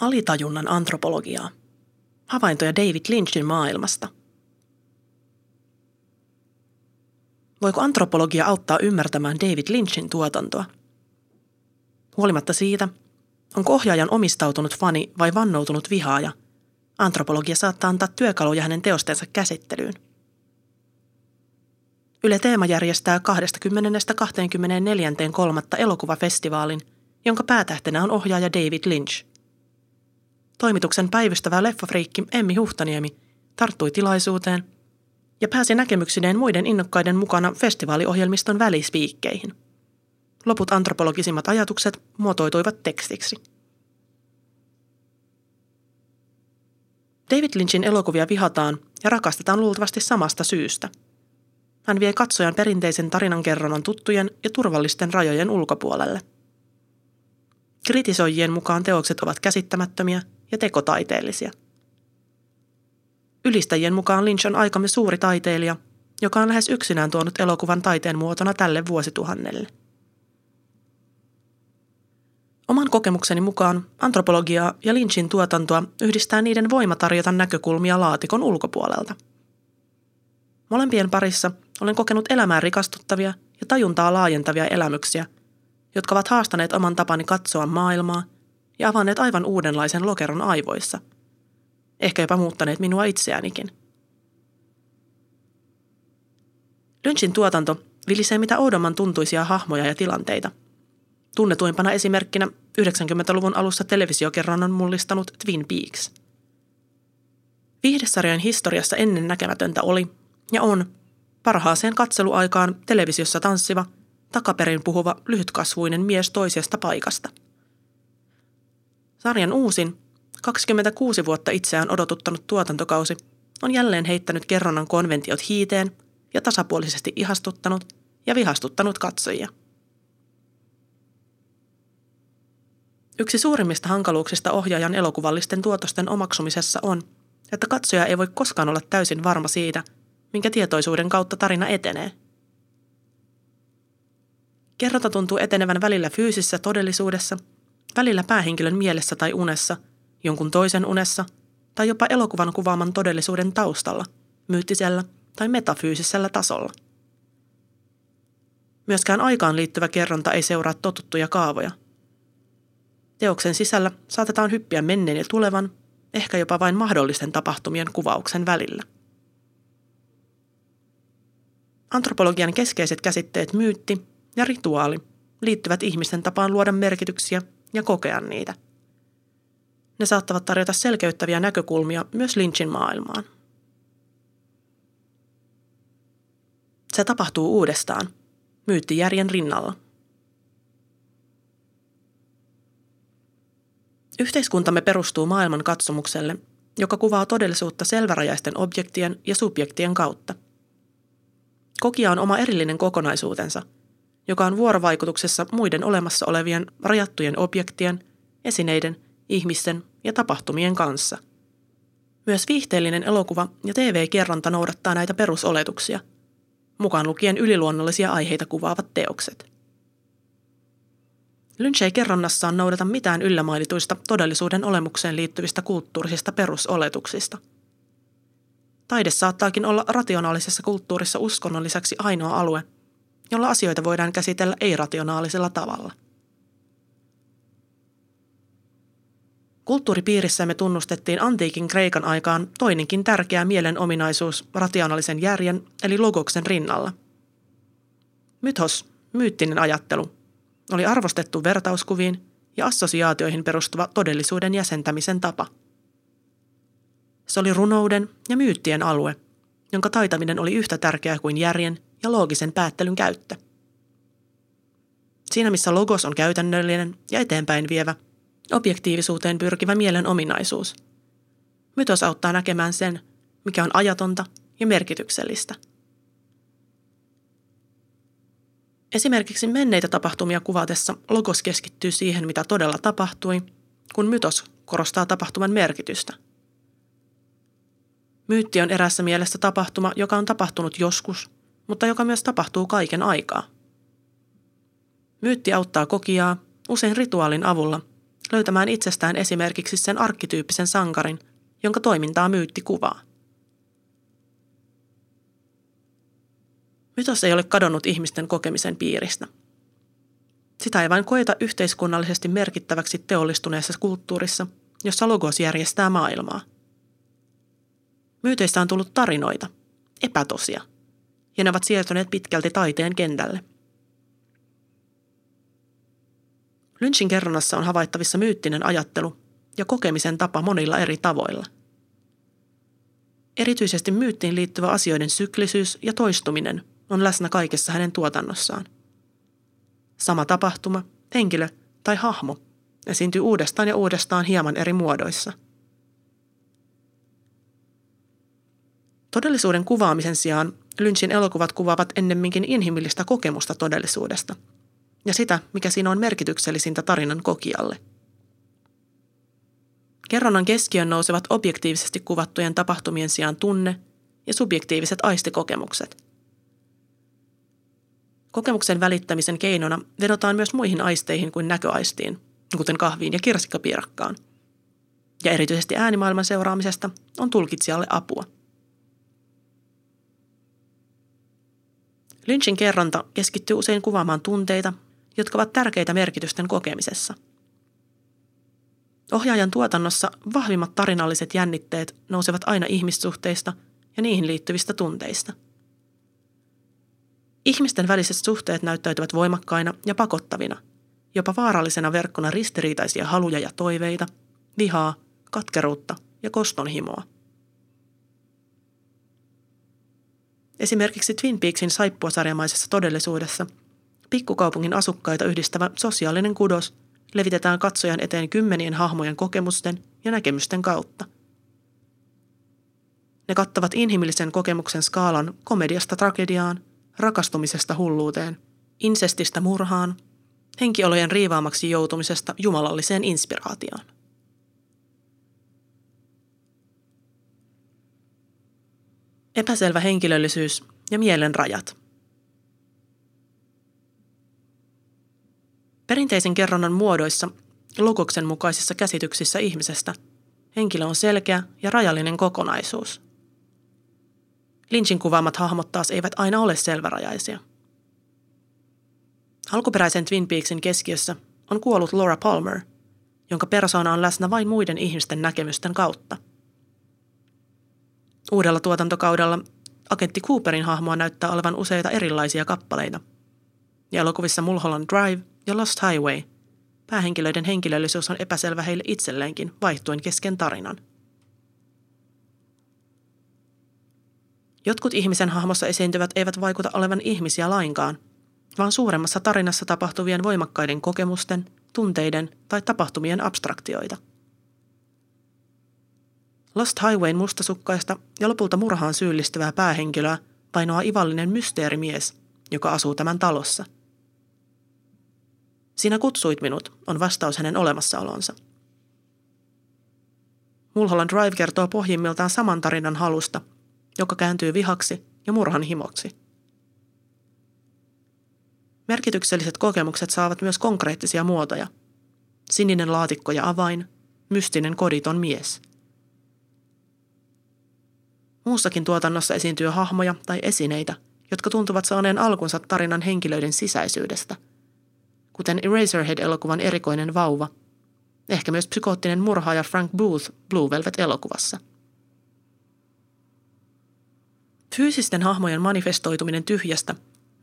Alitajunnan antropologiaa. Havaintoja David Lynchin maailmasta. Voiko antropologia auttaa ymmärtämään David Lynchin tuotantoa? Huolimatta siitä, onko ohjaajan omistautunut fani vai vannoutunut vihaaja, antropologia saattaa antaa työkaluja hänen teostensa käsittelyyn. Yle Teema järjestää 20.24.3. elokuvafestivaalin, jonka päätähtenä on ohjaaja David Lynch – Toimituksen päivystävä leffafriikki Emmi Huhtaniemi tarttui tilaisuuteen ja pääsi näkemyksineen muiden innokkaiden mukana festivaaliohjelmiston välispiikkeihin. Loput antropologisimmat ajatukset muotoituivat tekstiksi. David Lynchin elokuvia vihataan ja rakastetaan luultavasti samasta syystä. Hän vie katsojan perinteisen tarinankerronnan tuttujen ja turvallisten rajojen ulkopuolelle. Kritisoijien mukaan teokset ovat käsittämättömiä ja tekotaiteellisia. Ylistäjien mukaan Lynch on aikamme suuri taiteilija, joka on lähes yksinään tuonut elokuvan taiteen muotona tälle vuosituhannelle. Oman kokemukseni mukaan antropologiaa ja Lynchin tuotantoa yhdistää niiden voima tarjota näkökulmia laatikon ulkopuolelta. Molempien parissa olen kokenut elämään rikastuttavia ja tajuntaa laajentavia elämyksiä, jotka ovat haastaneet oman tapani katsoa maailmaa ja avanneet aivan uudenlaisen lokeron aivoissa. Ehkä jopa muuttaneet minua itseäänikin. Lynchin tuotanto vilisee mitä oudomman tuntuisia hahmoja ja tilanteita. Tunnetuimpana esimerkkinä 90-luvun alussa televisiokerronnan mullistanut Twin Peaks. Viihdesarjan historiassa ennen näkemätöntä oli ja on parhaaseen katseluaikaan televisiossa tanssiva, takaperin puhuva lyhytkasvuinen mies toisesta paikasta – Sarjan uusin, 26 vuotta itseään odotuttanut tuotantokausi on jälleen heittänyt kerronnan konventiot hiiteen ja tasapuolisesti ihastuttanut ja vihastuttanut katsojia. Yksi suurimmista hankaluuksista ohjaajan elokuvallisten tuotosten omaksumisessa on, että katsoja ei voi koskaan olla täysin varma siitä, minkä tietoisuuden kautta tarina etenee. Kerronta tuntuu etenevän välillä fyysisessä todellisuudessa – Välillä päähenkilön mielessä tai unessa, jonkun toisen unessa tai jopa elokuvan kuvaaman todellisuuden taustalla, myyttisellä tai metafyysisellä tasolla. Myöskään aikaan liittyvä kerronta ei seuraa totuttuja kaavoja. Teoksen sisällä saatetaan hyppiä menneen ja tulevan, ehkä jopa vain mahdollisten tapahtumien kuvauksen välillä. Antropologian keskeiset käsitteet myytti ja rituaali liittyvät ihmisten tapaan luoda merkityksiä ja kokea niitä. Ne saattavat tarjota selkeyttäviä näkökulmia myös Lynchin maailmaan. Se tapahtuu uudestaan, myyttijärjen rinnalla. Yhteiskuntamme perustuu maailman katsomukselle, joka kuvaa todellisuutta selvärajaisten objektien ja subjektien kautta. Kokija on oma erillinen kokonaisuutensa – joka on vuorovaikutuksessa muiden olemassa olevien rajattujen objektien, esineiden, ihmisten ja tapahtumien kanssa. Myös viihteellinen elokuva ja TV-kerronta noudattaa näitä perusoletuksia, mukaan lukien yliluonnollisia aiheita kuvaavat teokset. Lynch ei kerronnassaan noudata mitään yllämainituista todellisuuden olemukseen liittyvistä kulttuurisista perusoletuksista. Taide saattaakin olla rationaalisessa kulttuurissa uskonnon lisäksi ainoa alue, jolla asioita voidaan käsitellä ei-rationaalisella tavalla. Kulttuuripiirissämme tunnustettiin antiikin Kreikan aikaan toinenkin tärkeä mielen ominaisuus rationaalisen järjen eli logoksen rinnalla. Mythos, myyttinen ajattelu, oli arvostettu vertauskuviin ja assosiaatioihin perustuva todellisuuden jäsentämisen tapa. Se oli runouden ja myyttien alue, jonka taitaminen oli yhtä tärkeää kuin järjen ja loogisen päättelyn käyttö. Siinä missä logos on käytännöllinen ja eteenpäin vievä, objektiivisuuteen pyrkivä mielen ominaisuus. Mytos auttaa näkemään sen, mikä on ajatonta ja merkityksellistä. Esimerkiksi menneitä tapahtumia kuvatessa logos keskittyy siihen, mitä todella tapahtui, kun mytos korostaa tapahtuman merkitystä. Myytti on erässä mielessä tapahtuma, joka on tapahtunut joskus mutta joka myös tapahtuu kaiken aikaa. Myytti auttaa kokijaa, usein rituaalin avulla, löytämään itsestään esimerkiksi sen arkkityyppisen sankarin, jonka toimintaa myytti kuvaa. Mytos ei ole kadonnut ihmisten kokemisen piiristä. Sitä ei vain koeta yhteiskunnallisesti merkittäväksi teollistuneessa kulttuurissa, jossa logos järjestää maailmaa. Myyteistä on tullut tarinoita, epätosia, ja ne ovat siirtyneet pitkälti taiteen kentälle. Lynchin kerronnassa on havaittavissa myyttinen ajattelu ja kokemisen tapa monilla eri tavoilla. Erityisesti myyttiin liittyvä asioiden syklisyys ja toistuminen on läsnä kaikessa hänen tuotannossaan. Sama tapahtuma, henkilö tai hahmo esiintyy uudestaan ja uudestaan hieman eri muodoissa. Todellisuuden kuvaamisen sijaan Lynchin elokuvat kuvaavat ennemminkin inhimillistä kokemusta todellisuudesta – ja sitä, mikä siinä on merkityksellisintä tarinan kokijalle. Kerronnan keskiön nousevat objektiivisesti kuvattujen tapahtumien sijaan tunne ja subjektiiviset aistikokemukset. Kokemuksen välittämisen keinona vedotaan myös muihin aisteihin kuin näköaistiin, kuten kahviin ja kirsikkapiirakkaan. Ja erityisesti äänimaailman seuraamisesta on tulkitsijalle apua. Lynchin kerronta keskittyy usein kuvaamaan tunteita jotka ovat tärkeitä merkitysten kokemisessa. Ohjaajan tuotannossa vahvimmat tarinalliset jännitteet nousevat aina ihmissuhteista ja niihin liittyvistä tunteista. Ihmisten väliset suhteet näyttäytyvät voimakkaina ja pakottavina, jopa vaarallisena verkkona ristiriitaisia haluja ja toiveita, vihaa, katkeruutta ja kostonhimoa. Esimerkiksi Twin Peaksin saippuasarjamaisessa todellisuudessa – Pikkukaupungin asukkaita yhdistävä sosiaalinen kudos levitetään katsojan eteen kymmenien hahmojen kokemusten ja näkemysten kautta. Ne kattavat inhimillisen kokemuksen skaalan komediasta tragediaan, rakastumisesta hulluuteen, insestistä murhaan, henkiolojen riivaamaksi joutumisesta jumalalliseen inspiraatioon. Epäselvä henkilöllisyys ja mielen rajat – Perinteisen kerronnan muodoissa, logoksen mukaisissa käsityksissä ihmisestä, henkilö on selkeä ja rajallinen kokonaisuus. Lynchin kuvaamat hahmot taas eivät aina ole selvärajaisia. Alkuperäisen Twin Peaksin keskiössä on kuollut Laura Palmer, jonka persona on läsnä vain muiden ihmisten näkemysten kautta. Uudella tuotantokaudella agentti Cooperin hahmoa näyttää olevan useita erilaisia kappaleita. Ja elokuvissa Mulholland Drive ja Lost Highway. Päähenkilöiden henkilöllisyys on epäselvä heille itselleenkin vaihtuen kesken tarinan. Jotkut ihmisen hahmossa esiintyvät eivät vaikuta olevan ihmisiä lainkaan, vaan suuremmassa tarinassa tapahtuvien voimakkaiden kokemusten, tunteiden tai tapahtumien abstraktioita. Lost Highwayn mustasukkaista ja lopulta murhaan syyllistyvää päähenkilöä painoaa ivallinen mysteerimies, joka asuu tämän talossa – sinä kutsuit minut, on vastaus hänen olemassaolonsa. Mulholland Drive kertoo pohjimmiltaan saman tarinan halusta, joka kääntyy vihaksi ja murhan himoksi. Merkitykselliset kokemukset saavat myös konkreettisia muotoja. Sininen laatikko ja avain, mystinen koditon mies. Muussakin tuotannossa esiintyy hahmoja tai esineitä, jotka tuntuvat saaneen alkunsa tarinan henkilöiden sisäisyydestä – kuten Eraserhead-elokuvan erikoinen vauva, ehkä myös psykoottinen murhaaja Frank Booth Blue Velvet-elokuvassa. Fyysisten hahmojen manifestoituminen tyhjästä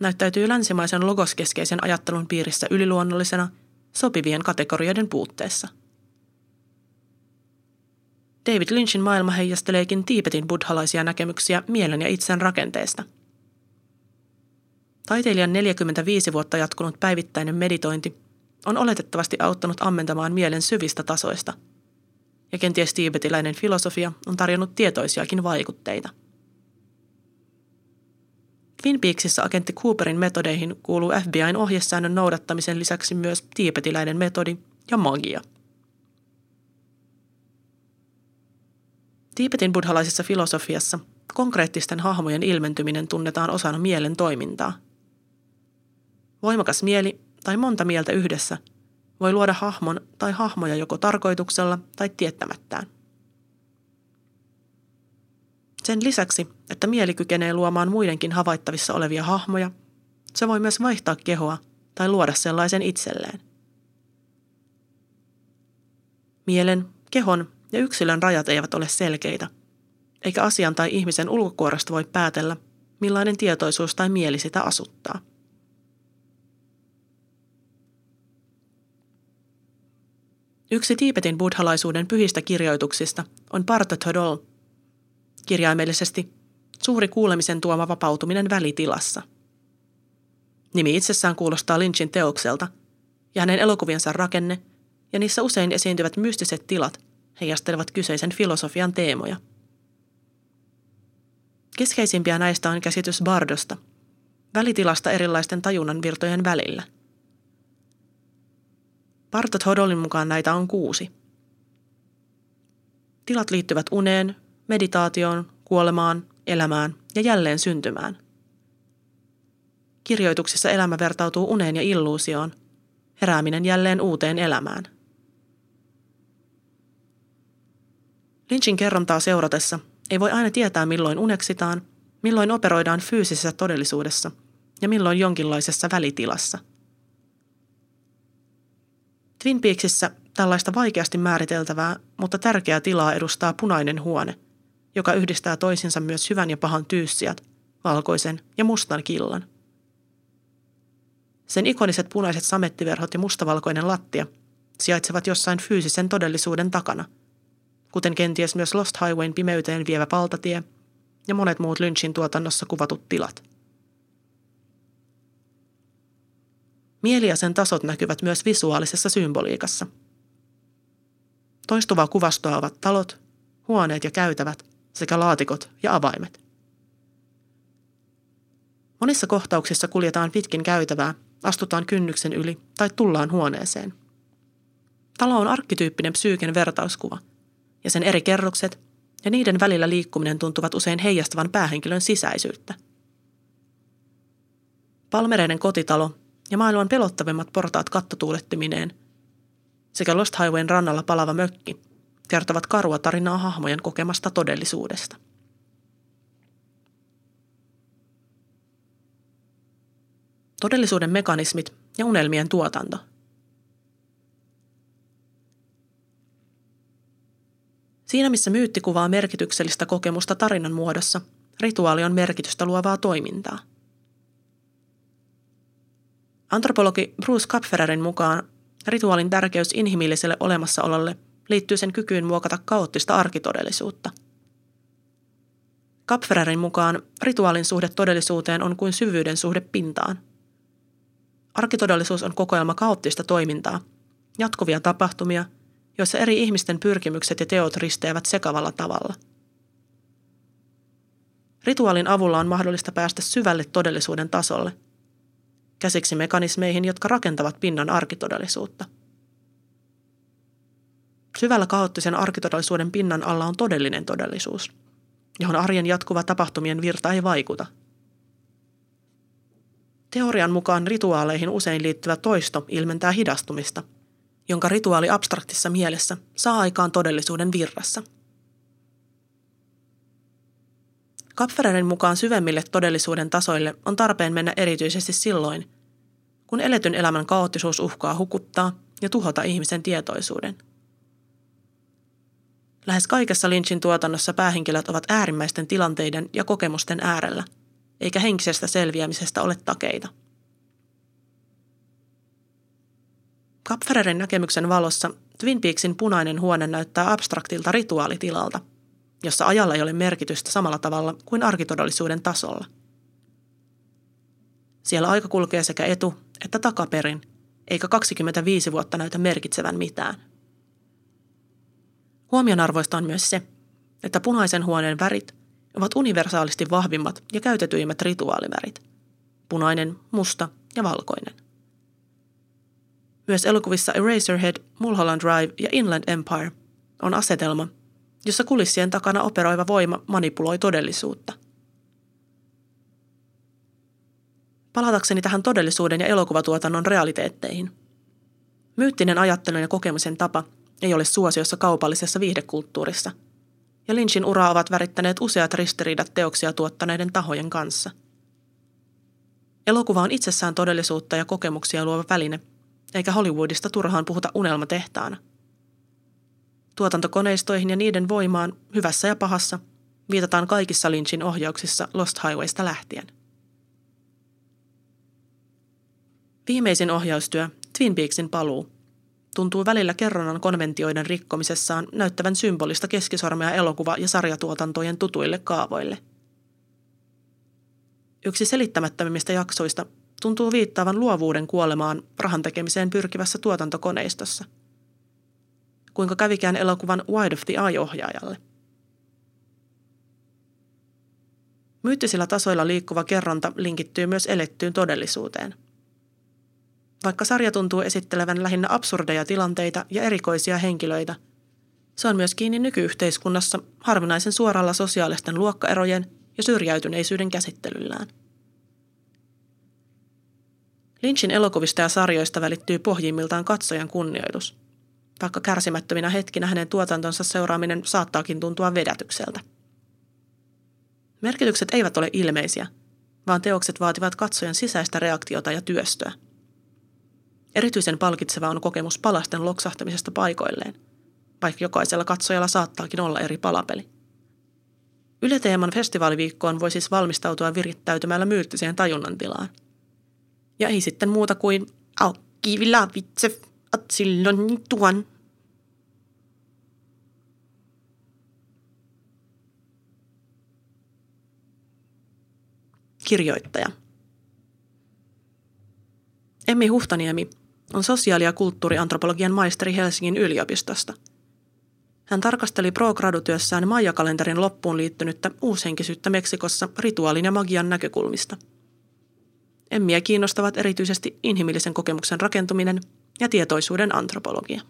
näyttäytyy länsimaisen logoskeskeisen ajattelun piirissä yliluonnollisena sopivien kategorioiden puutteessa. David Lynchin maailma heijasteleekin Tiipetin buddhalaisia näkemyksiä mielen ja itsen rakenteesta – Taiteilijan 45 vuotta jatkunut päivittäinen meditointi on oletettavasti auttanut ammentamaan mielen syvistä tasoista. Ja kenties tiibetiläinen filosofia on tarjonnut tietoisiakin vaikutteita. Twin Peaksissa agentti Cooperin metodeihin kuuluu FBIn ohjesäännön noudattamisen lisäksi myös tiibetiläinen metodi ja magia. Tiipetin buddhalaisessa filosofiassa konkreettisten hahmojen ilmentyminen tunnetaan osana mielen toimintaa – Voimakas mieli tai monta mieltä yhdessä voi luoda hahmon tai hahmoja joko tarkoituksella tai tiettämättään. Sen lisäksi, että mieli kykenee luomaan muidenkin havaittavissa olevia hahmoja, se voi myös vaihtaa kehoa tai luoda sellaisen itselleen. Mielen, kehon ja yksilön rajat eivät ole selkeitä, eikä asian tai ihmisen ulkokuoresta voi päätellä, millainen tietoisuus tai mieli sitä asuttaa. Yksi Tiipetin buddhalaisuuden pyhistä kirjoituksista on Partha Thodol, kirjaimellisesti suuri kuulemisen tuoma vapautuminen välitilassa. Nimi itsessään kuulostaa Lynchin teokselta, ja hänen elokuviensa rakenne ja niissä usein esiintyvät mystiset tilat heijastelevat kyseisen filosofian teemoja. Keskeisimpiä näistä on käsitys bardosta, välitilasta erilaisten tajunnan virtojen välillä – Partot Hodolin mukaan näitä on kuusi. Tilat liittyvät uneen, meditaatioon, kuolemaan, elämään ja jälleen syntymään. Kirjoituksissa elämä vertautuu uneen ja illuusioon, herääminen jälleen uuteen elämään. Lynchin kerrontaa seuratessa. Ei voi aina tietää milloin uneksitaan, milloin operoidaan fyysisessä todellisuudessa ja milloin jonkinlaisessa välitilassa – Twin Peaksissä tällaista vaikeasti määriteltävää, mutta tärkeää tilaa edustaa punainen huone, joka yhdistää toisinsa myös hyvän ja pahan tyyssijat, valkoisen ja mustan killan. Sen ikoniset punaiset samettiverhot ja mustavalkoinen lattia sijaitsevat jossain fyysisen todellisuuden takana, kuten kenties myös Lost Highwayn pimeyteen vievä paltatie ja monet muut Lynchin tuotannossa kuvatut tilat – Mieli ja sen tasot näkyvät myös visuaalisessa symboliikassa. Toistuvaa kuvastoa ovat talot, huoneet ja käytävät sekä laatikot ja avaimet. Monissa kohtauksissa kuljetaan pitkin käytävää, astutaan kynnyksen yli tai tullaan huoneeseen. Talo on arkkityyppinen psyyken vertauskuva, ja sen eri kerrokset ja niiden välillä liikkuminen tuntuvat usein heijastavan päähenkilön sisäisyyttä. Palmereiden kotitalo ja maailman pelottavimmat portaat kattotuulettimineen sekä Lost Highwayn rannalla palava mökki kertovat karua tarinaa hahmojen kokemasta todellisuudesta. Todellisuuden mekanismit ja unelmien tuotanto. Siinä missä myytti kuvaa merkityksellistä kokemusta tarinan muodossa, rituaali on merkitystä luovaa toimintaa – Antropologi Bruce Kapfererin mukaan rituaalin tärkeys inhimilliselle olemassaololle liittyy sen kykyyn muokata kaoottista arkitodellisuutta. Kapfererin mukaan rituaalin suhde todellisuuteen on kuin syvyyden suhde pintaan. Arkitodellisuus on kokoelma kaoottista toimintaa, jatkuvia tapahtumia, joissa eri ihmisten pyrkimykset ja teot risteävät sekavalla tavalla. Rituaalin avulla on mahdollista päästä syvälle todellisuuden tasolle – käsiksi mekanismeihin, jotka rakentavat pinnan arkitodellisuutta. Syvällä kaoottisen arkitodellisuuden pinnan alla on todellinen todellisuus, johon arjen jatkuva tapahtumien virta ei vaikuta. Teorian mukaan rituaaleihin usein liittyvä toisto ilmentää hidastumista, jonka rituaali abstraktissa mielessä saa aikaan todellisuuden virrassa – Kapfererin mukaan syvemmille todellisuuden tasoille on tarpeen mennä erityisesti silloin, kun eletyn elämän kaoottisuus uhkaa hukuttaa ja tuhota ihmisen tietoisuuden. Lähes kaikessa Lynchin tuotannossa päähenkilöt ovat äärimmäisten tilanteiden ja kokemusten äärellä, eikä henkisestä selviämisestä ole takeita. Kapfererin näkemyksen valossa Twin Peaksin punainen huone näyttää abstraktilta rituaalitilalta – jossa ajalla ei ole merkitystä samalla tavalla kuin arkitodellisuuden tasolla. Siellä aika kulkee sekä etu- että takaperin, eikä 25 vuotta näytä merkitsevän mitään. Huomionarvoista on myös se, että punaisen huoneen värit ovat universaalisti vahvimmat ja käytetyimmät rituaalivärit. Punainen, musta ja valkoinen. Myös elokuvissa Eraserhead, Mulholland Drive ja Inland Empire on asetelma, jossa kulissien takana operoiva voima manipuloi todellisuutta. Palatakseni tähän todellisuuden ja elokuvatuotannon realiteetteihin. Myyttinen ajattelun ja kokemisen tapa ei ole suosiossa kaupallisessa viihdekulttuurissa, ja Lynchin uraa ovat värittäneet useat ristiriidat teoksia tuottaneiden tahojen kanssa. Elokuva on itsessään todellisuutta ja kokemuksia luova väline, eikä Hollywoodista turhaan puhuta unelmatehtaana. Tuotantokoneistoihin ja niiden voimaan, hyvässä ja pahassa, viitataan kaikissa Lynchin ohjauksissa Lost Highwaysta lähtien. Viimeisin ohjaustyö, Twin Peaksin paluu, tuntuu välillä kerronnan konventioiden rikkomisessaan näyttävän symbolista keskisormea elokuva- ja sarjatuotantojen tutuille kaavoille. Yksi selittämättömimmistä jaksoista tuntuu viittaavan luovuuden kuolemaan rahan tekemiseen pyrkivässä tuotantokoneistossa. Kuinka kävikään elokuvan Wide of the Eye-ohjaajalle? Myyttisillä tasoilla liikkuva kerronta linkittyy myös elettyyn todellisuuteen – vaikka sarja tuntuu esittelevän lähinnä absurdeja tilanteita ja erikoisia henkilöitä, se on myös kiinni nykyyhteiskunnassa harvinaisen suoralla sosiaalisten luokkaerojen ja syrjäytyneisyyden käsittelyllään. Lynchin elokuvista ja sarjoista välittyy pohjimmiltaan katsojan kunnioitus, vaikka kärsimättöminä hetkinä hänen tuotantonsa seuraaminen saattaakin tuntua vedätykseltä. Merkitykset eivät ole ilmeisiä, vaan teokset vaativat katsojan sisäistä reaktiota ja työstöä – Erityisen palkitseva on kokemus palasten loksahtamisesta paikoilleen, vaikka jokaisella katsojalla saattaakin olla eri palapeli. Yleteeman festivaaliviikkoon voi siis valmistautua virittäytymällä myyttiseen tajunnan tilaan. Ja ei sitten muuta kuin aukki vitse silloin tuon. Kirjoittaja Emmi Huhtaniemi on sosiaali- ja kulttuuriantropologian maisteri Helsingin yliopistosta. Hän tarkasteli pro-gradutyössään Maija-kalenterin loppuun liittynyttä uushenkisyyttä Meksikossa rituaalin ja magian näkökulmista. Emmiä kiinnostavat erityisesti inhimillisen kokemuksen rakentuminen ja tietoisuuden antropologia.